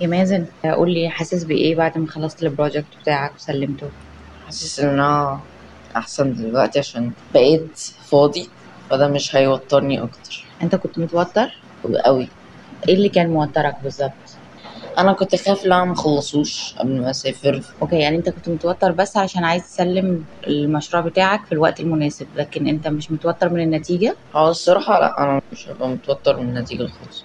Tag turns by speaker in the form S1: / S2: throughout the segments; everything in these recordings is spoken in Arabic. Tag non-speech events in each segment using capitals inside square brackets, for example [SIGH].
S1: يا مازن؟ قول لي حاسس بإيه بعد ما خلصت ال project بتاعك وسلمته؟
S2: حاسس إن أنا أحسن دلوقتي عشان بقيت فاضي فده مش هيوترني أكتر.
S1: أنت كنت متوتر؟
S2: قوي
S1: إيه اللي كان موترك بالظبط؟
S2: أنا كنت خايف لا ما اخلصوش قبل ما أسافر.
S1: okay يعني أنت كنت متوتر بس عشان عايز تسلم المشروع بتاعك في الوقت المناسب لكن أنت مش متوتر من النتيجة؟
S2: آه الصراحة لا أنا مش هبقى متوتر من النتيجة خالص.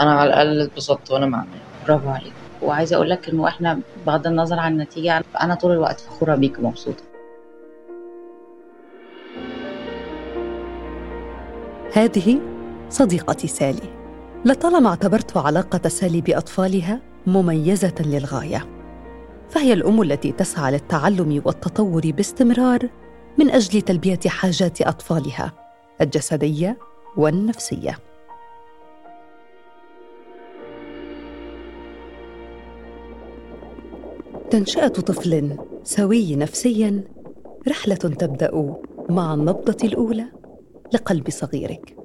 S2: أنا على الأقل اتبسطت وأنا معمل
S1: برافو عليك. وعايزة أقول لك إنه إحنا بغض النظر عن النتيجة أنا طول الوقت فخورة بيك ومبسوطة.
S3: هذه صديقتي سالي. لطالما اعتبرت علاقة سالي بأطفالها مميزة للغاية فهي الأم التي تسعى للتعلم والتطور باستمرار من أجل تلبية حاجات أطفالها الجسدية والنفسية. تنشأة طفل سوي نفسيا رحلة تبدأ مع النبضة الأولى لقلب صغيرك.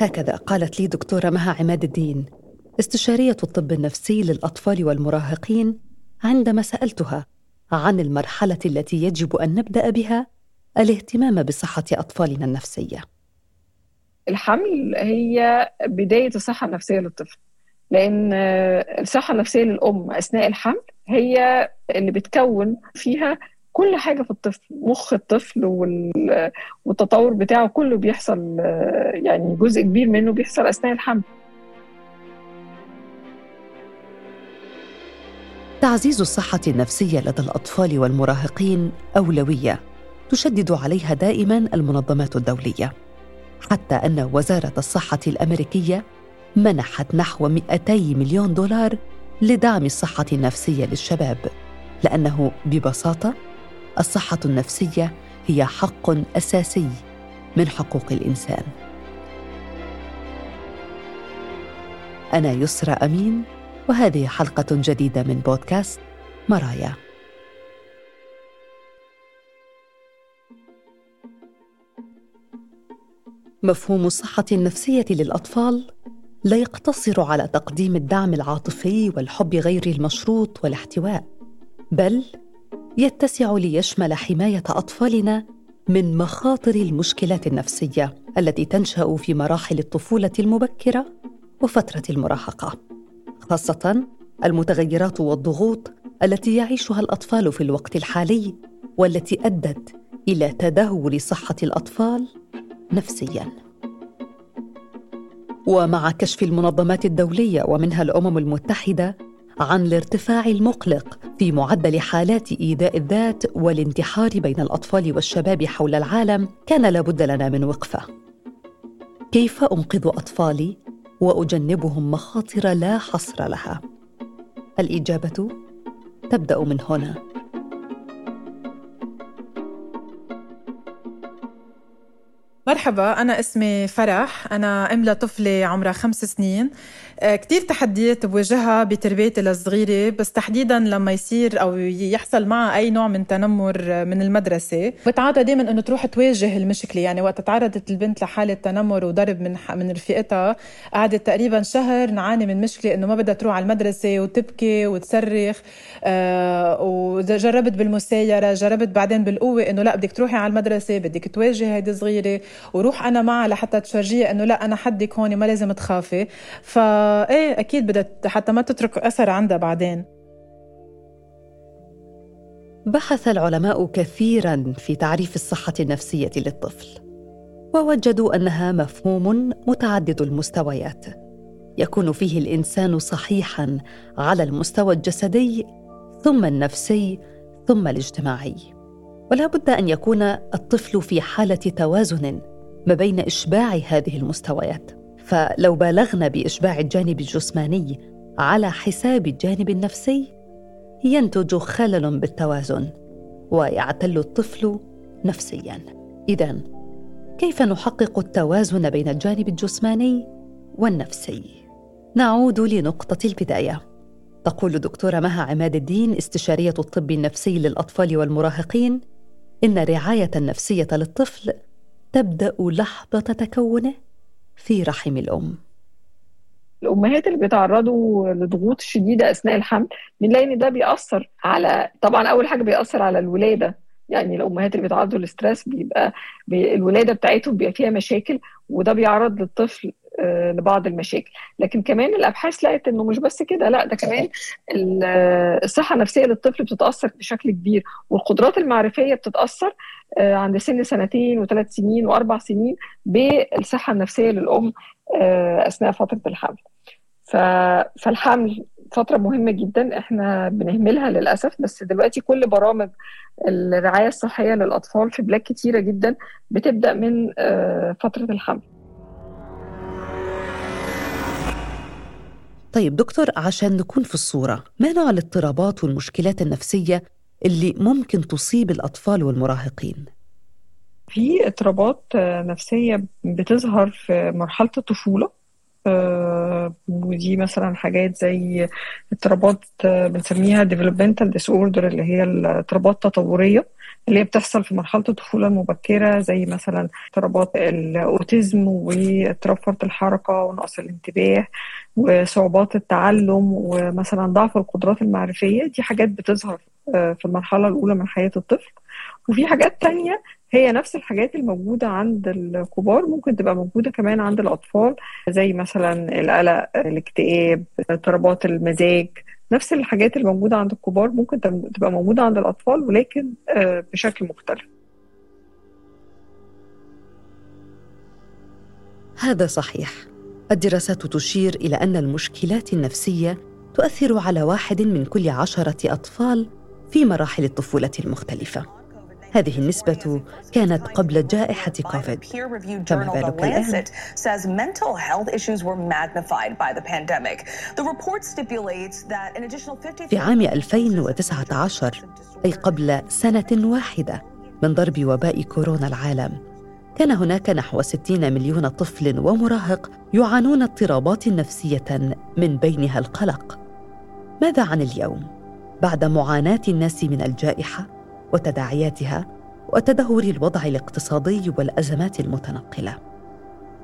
S3: هكذا قالت لي دكتورة مها عماد الدين استشارية الطب النفسي للأطفال والمراهقين عندما سألتها عن المرحلة التي يجب أن نبدأ بها الاهتمام بصحة أطفالنا النفسية.
S4: الحمل هي بداية الصحة النفسية للطفل. لأن الصحة النفسية للأم أثناء الحمل هي اللي بتكون فيها كل حاجة في الطفل مخ الطفل والتطور بتاعه كله بيحصل يعني جزء كبير منه بيحصل أثناء الحمل.
S3: تعزيز الصحة النفسية لدى الأطفال والمراهقين أولوية تشدد عليها دائما المنظمات الدولية حتى أن وزارة الصحة الأمريكية منحت نحو 200 مليون دولار لدعم الصحة النفسية للشباب لأنه ببساطة الصحة النفسية هي حق أساسي من حقوق الإنسان. أنا يسرى أمين وهذه حلقة جديدة من بودكاست مرايا. مفهوم الصحة النفسية للأطفال لا يقتصر على تقديم الدعم العاطفي والحب غير المشروط والاحتواء بل يتسع ليشمل حماية أطفالنا من مخاطر المشكلات النفسية التي تنشأ في مراحل الطفولة المبكرة وفترة المراهقة خاصة المتغيرات والضغوط التي يعيشها الأطفال في الوقت الحالي والتي أدت إلى تدهور صحة الأطفال نفسيا. ومع كشف المنظمات الدولية ومنها الأمم المتحدة عن الارتفاع المقلق في معدل حالات إيذاء الذات والانتحار بين الأطفال والشباب حول العالم كان لابد لنا من وقفة. كيف أنقذ أطفالي وأجنبهم مخاطر لا حصر لها؟ الإجابة تبدأ من هنا.
S5: مرحبا أنا اسمي فرح أنا أم لطفلة عمرها خمس سنين. آه، كتير تحديات بواجهها بتربيتي الصغيرة بس تحديدا لما يصير أو يحصل معها أي نوع من تنمر من المدرسة. بتعاطى دايما أنه تروح تواجه المشكلة يعني وقت تعرضت البنت لحالة تنمر وضرب من من رفيقتها قعدت تقريبا شهر نعاني من مشكلة أنه ما بدها تروح على المدرسة وتبكي وتصرخ آه وجربت بالمسايرة جربت بعدين بالقوة أنه لا بدك تروحي على المدرسة بدك تواجهي هيدي صغيرة. وروح أنا معها لحتى تفرجيها أنه لا أنا حدك هون ما لازم تخافي. ف إيه أكيد بدها حتى ما تترك أثر عندها بعدين.
S3: بحث العلماء كثيرا في تعريف الصحة النفسية للطفل ووجدوا أنها مفهوم متعدد المستويات. يكون فيه الإنسان صحيحا على المستوى الجسدي ثم النفسي ثم الاجتماعي. ولا بد أن يكون الطفل في حالة توازن ما بين إشباع هذه المستويات. فلو بالغنا بإشباع الجانب الجسماني على حساب الجانب النفسي ينتج خلل بالتوازن ويعتل الطفل نفسيا. اذا كيف نحقق التوازن بين الجانب الجسماني والنفسي؟ نعود لنقطة البداية. تقول دكتوره مها عماد الدين استشارية الطب النفسي للأطفال والمراهقين إن الرعاية النفسية للطفل تبدأ لحظة تكونه في رحم الأم.
S4: الأمهات اللي بيتعرضوا لضغوط شديدة أثناء الحمل بنلاقي إن ده بيأثر على طبعا أول حاجة بيأثر على الولادة. يعني الأمهات اللي بيتعرضوا للستريس بيبقى بي الولادة بتاعتهم بيبقى فيها مشاكل وده بيعرض للطفل لبعض المشاكل. لكن كمان الأبحاث لقت إنه مش بس كده لا ده كمان الصحة النفسية للطفل بتتأثر بشكل كبير والقدرات المعرفية بتتأثر آه، عند سن سنتين وثلاث سنين وأربع سنين بالصحة النفسية للأم آه، أثناء فترة الحمل. فالحمل فترة مهمة جدا إحنا بنهملها للأسف بس دلوقتي كل برامج الرعاية الصحية للأطفال في بلاد كتيرة جدا بتبدأ من فترة الحمل.
S3: طيب دكتور عشان نكون في الصورة ما نوع الاضطرابات والمشكلات النفسية اللي ممكن تصيب الأطفال والمراهقين؟
S4: في اضطرابات نفسية بتظهر في مرحلة الطفولة ودي مثلا حاجات زي اضطرابات بنسميها developmental disorder اللي هي الاضطرابات التطورية اللي هي بتحصل في مرحلة الطفولة المبكرة زي مثلا اضطرابات الأوتيزم واضطراب فرط الحركة ونقص الانتباه وصعوبات التعلم ومثلا ضعف القدرات المعرفية. دي حاجات بتظهر آه، في المرحلة الأولى من حياة الطفل. وفي حاجات تانية هي نفس الحاجات الموجودة عند الكبار ممكن تبقى موجودة كمان عند الأطفال زي مثلا القلق الاكتئاب اضطرابات المزاج نفس الحاجات اللي موجودة عند الكبار ممكن تبقى موجودة عند الأطفال ولكن آه، بشكل مختلف.
S3: هذا صحيح. الدراسات تشير إلى أن المشكلات النفسية تؤثر على واحد من كل عشرة أطفال في مراحل الطفولة المختلفة. هذه النسبة كانت قبل جائحة كوفيد فما بالك الآن؟ في عام 2019 أي قبل سنة واحدة من ضرب وباء كورونا العالم كان هناك نحو 60 مليون طفل ومراهق يعانون اضطرابات نفسية من بينها القلق ماذا عن اليوم؟ بعد معاناة الناس من الجائحة وتداعياتها وتدهور الوضع الاقتصادي والأزمات المتنقلة.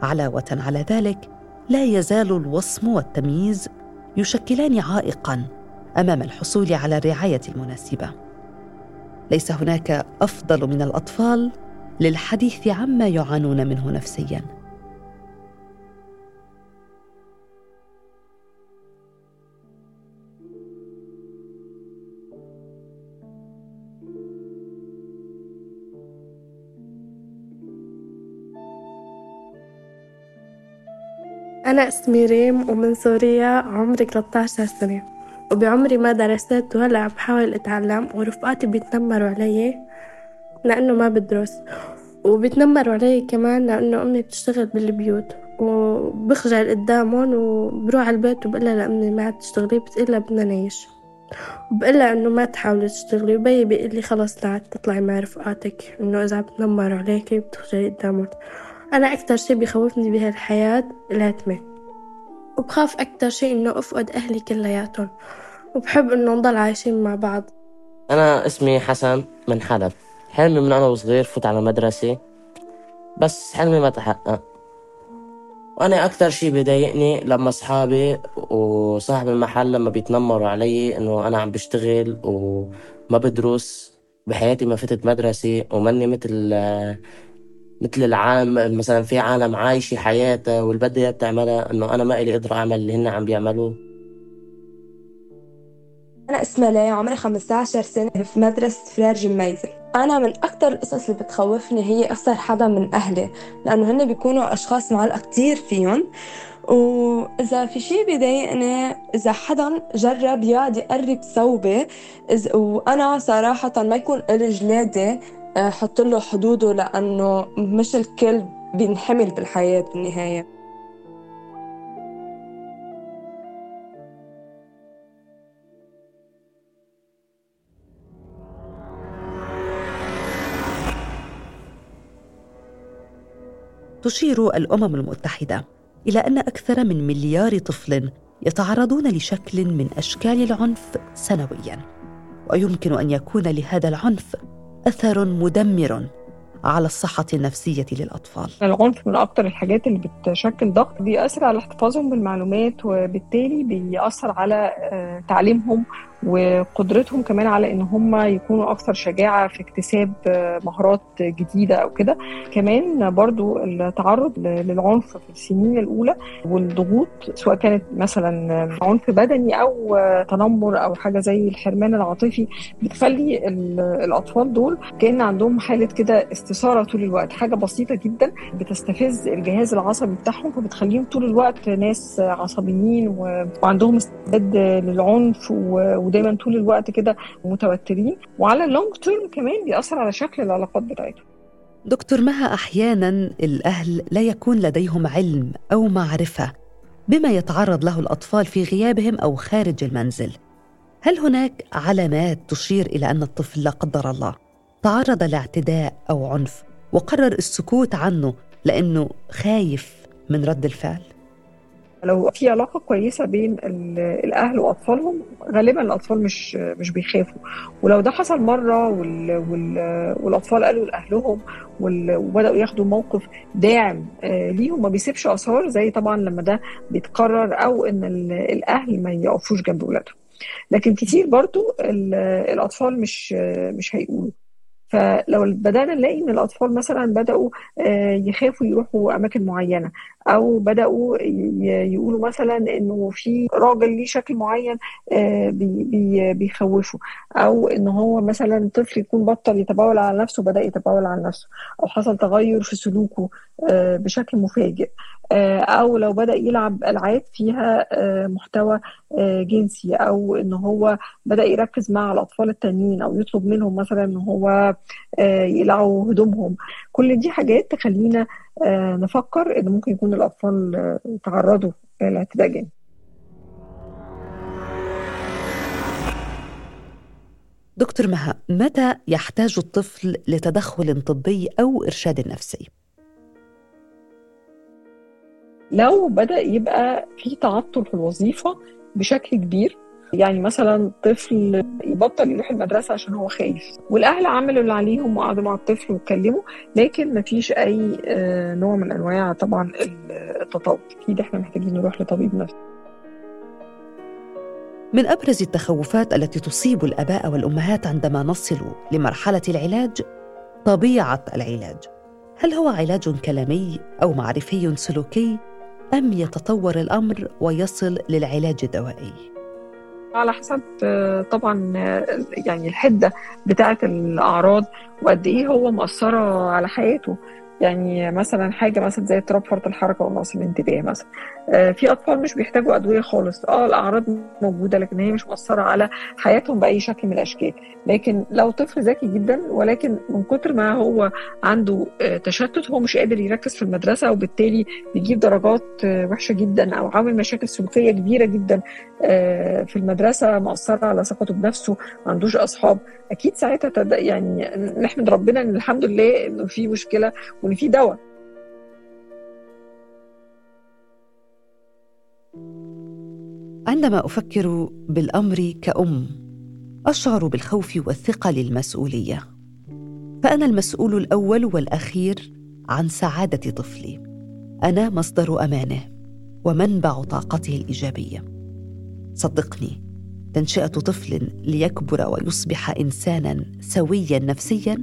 S3: علاوة على ذلك لا يزال الوصم والتمييز يشكلان عائقا أمام الحصول على الرعاية المناسبة. ليس هناك أفضل من الأطفال للحديث عما يعانون منه نفسيا.
S6: أنا اسمي ريم ومن سوريا عمري 13 سنة. وبعمري ما درست وهلأ عم بحاول أتعلم ورفقاتي بيتنمروا علي لأنه ما بدرس. وبيتنمروا علي كمان لأنه أمي بتشتغل بالبيوت. وبخجل قدامهم وبروح على البيت وبقلها لأمي ما تشتغلي بتقلها بدنا نعيش. وبقلها إنه ما تحاولي تشتغلي وبي بيقلي خلص تعال تطلعي مع رفقاتك إنه إذا بتنمروا عليكي بتخجلي قدامهم. أنا أكتر شي بيخوفني بهالحياة العتمة وبخاف أكتر شي إنه أفقد أهلي كلياتهم. وبحب إنه نضل عايشين مع بعض.
S7: أنا اسمي حسن من حلب. حلمي من أنا وصغير فوت على مدرسة. بس حلمي ما تحقق. وأنا أكتر شي بضايقني لما أصحابي وصاحب المحل لما بيتنمروا علي إنه أنا عم بشتغل وما بدرس. بحياتي ما فتت مدرسة وماني مثل مثل العالم مثلا في عالم عايشة حياتها واللي بدها بتعملها إنه أنا ما إلي قدرة أعمل اللي هن عم بيعملوه.
S8: أنا اسمها ليا عمري 15 سنة في مدرسة فرير جميزة. أنا من أكتر القصص اللي بتخوفني هي أخسر حدا من أهلي لأنه هن بيكونوا أشخاص معلقة كتير فيهم. وإذا في شي بضايقني إذا حدا جرب يقعد يقرب ثوبي وأنا صراحة ما يكون إلي جلادة. حط له حدوده لأنه مش الكل بينحمل بالحياة بالنهاية.
S3: تشير الأمم المتحدة إلى أن أكثر من مليار طفل يتعرضون لشكل من أشكال العنف سنويا ويمكن أن يكون لهذا العنف أثر مدمر على الصحة النفسية للأطفال.
S4: العنف من أكتر الحاجات اللي بتشكل ضغط بيأثر على احتفاظهم بالمعلومات وبالتالي بيأثر على آه، تعليمهم وقدرتهم كمان على إن هم يكونوا أكثر شجاعة في اكتساب آه، مهارات جديدة أو كده. كمان برضو التعرض للعنف في السنين الأولى والضغوط سواء كانت مثلا عنف بدني أو تنمر أو حاجة زي الحرمان العاطفي بتخلي الأطفال دول كأن عندهم حالة كده استثارة طول الوقت حاجة بسيطة جدا بتستفز الجهاز العصبي بتاعهم فبتخليهم طول الوقت ناس عصبيين وعندهم استعداد للعنف ودايما طول الوقت كده متوترين وعلى اللونج تيرم كمان بيأثر على شكل العلاقات بتاعتهم.
S3: دكتور مها أحيانا الأهل لا يكون لديهم علم أو معرفة بما يتعرض له الأطفال في غيابهم أو خارج المنزل؟ هل هناك علامات تشير إلى أن الطفل لا قدر الله تعرض لاعتداء أو عنف وقرر السكوت عنه لأنه خايف من رد الفعل؟
S4: لو في علاقة كويسة بين الأهل وأطفالهم غالبا الأطفال مش مش بيخافوا. ولو ده حصل مرة وال وال والأطفال قالوا لأهلهم وبدأوا ياخدوا موقف داعم آه، ليهم ما بيسيبش آثار زي طبعا لما ده بيتكرر أو إن الأهل ما يقفوش جنب اولادهم لكن كتير برضو الأطفال مش مش هيقولوا. فلو بدأنا نلاقي إن الأطفال مثلا بدأوا آه، يخافوا يروحوا أماكن معينة أو بدأوا يقولوا مثلا إنه في راجل ليه شكل معين آه، بيخوفه أو إن هو مثلا طفل يكون بطل يتبول على نفسه بدا يتبول على نفسه أو حصل تغير في سلوكه آه، بشكل مفاجئ. أو لو بدأ يلعب ألعاب فيها محتوى جنسي أو إن هو بدأ يركز مع الأطفال التانيين أو يطلب منهم مثلا إن هو يقلعوا هدومهم. كل دي حاجات تخلينا آه، نفكر إن ممكن يكون الأطفال آه، تعرضوا لاعتداء جنسي
S3: دكتور مها متى يحتاج الطفل لتدخل طبي أو إرشاد نفسي؟
S4: لو بدأ يبقى في تعطل في الوظيفة بشكل كبير يعني مثلا طفل يبطل يروح المدرسة عشان هو خايف والأهل عملوا اللي عليهم وقعدوا مع الطفل واتكلموا لكن ما فيش أي آه، نوع من أنواع طبعا التطور. أكيد إحنا محتاجين نروح لطبيب نفسي.
S3: من أبرز التخوفات التي تصيب الآباء والأمهات عندما نصل لمرحلة العلاج طبيعة العلاج. هل هو علاج كلامي أو معرفي سلوكي؟ أم يتطور الأمر ويصل للعلاج الدوائي؟
S4: على حسب طبعا يعني الحدة بتاعه الأعراض وقد إيه هو مأثره على حياته. يعني مثلا حاجة مثلا زي اضطراب فرط الحركة ونقص الانتباه مثلا. آه، في أطفال مش بيحتاجوا أدوية خالص. آه الأعراض موجودة لكن هي مش مؤثره على حياتهم بأي شكل من الأشكال. لكن لو طفل ذكي جدا ولكن من كتر ما هو عنده آه، تشتت هو مش قادر يركز في المدرسة وبالتالي بيجيب درجات آه، وحشة جدا أو عامل مشاكل سلوكية كبيرة جدا في المدرسة مأثرة على ثقته بنفسه ما عندوش أصحاب. أكيد ساعتها يعني نحمد ربنا إن الحمد لله إنه في مشكلة وان في دواء.
S3: عندما أفكر بالأمر كأم أشعر بالخوف والثقة للمسؤولية. فأنا المسؤول الأول والأخير عن سعادة طفلي. أنا مصدر أمانه ومنبع طاقته الإيجابية. صدقني تنشئة طفل ليكبر ويصبح إنسانا سويا نفسيا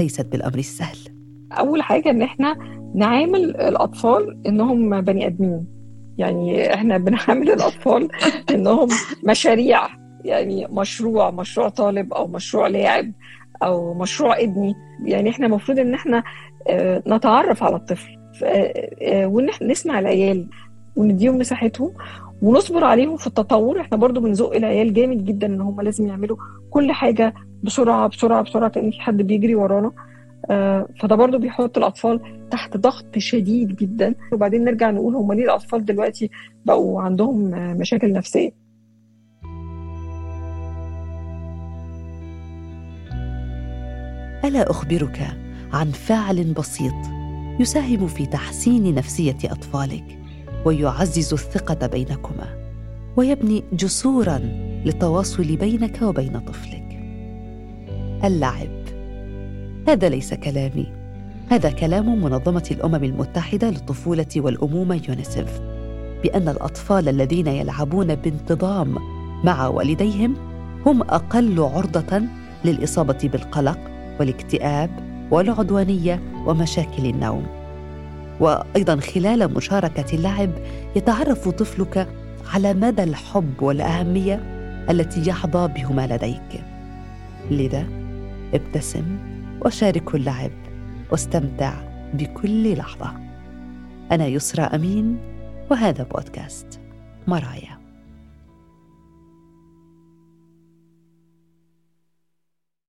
S3: ليست بالأمر السهل.
S4: أول حاجة إن إحنا نعامل الأطفال إنهم بني آدمين. يعني إحنا بنعامل الأطفال [LAUGHS] إنهم مشاريع. يعني مشروع مشروع طالب أو مشروع لاعب أو مشروع ابني. يعني إحنا المفروض إن إحنا آه، نتعرف على الطفل. آه، آه، وإن إحنا نسمع العيال ونديهم مساحتهم ونصبر عليهم في التطور. إحنا برضو بنزق العيال جامد جدا إن هم لازم يعملوا كل حاجة بسرعة بسرعة بسرعة كأن في حد بيجري ورانا. فده برضو بيحط الأطفال تحت ضغط شديد جدا. وبعدين نرجع نقول هم ليه الأطفال دلوقتي بقوا عندهم مشاكل نفسية؟
S3: ألا أخبرك عن فعل بسيط يساهم في تحسين نفسية أطفالك ويعزز الثقة بينكما ويبني جسورا للتواصل بينك وبين طفلك. اللعب هذا ليس كلامي. هذا كلام منظمة الأمم المتحدة للطفولة والأمومة يونيسف. بأن الأطفال الذين يلعبون بانتظام مع والديهم هم أقل عرضة للإصابة بالقلق والاكتئاب والعدوانية ومشاكل النوم. وأيضا خلال مشاركة اللعب يتعرف طفلك على مدى الحب والأهمية التي يحظى بهما لديك. لذا ابتسم. وشارك اللعب واستمتع بكل لحظة. أنا يسرى أمين وهذا بودكاست مرايا.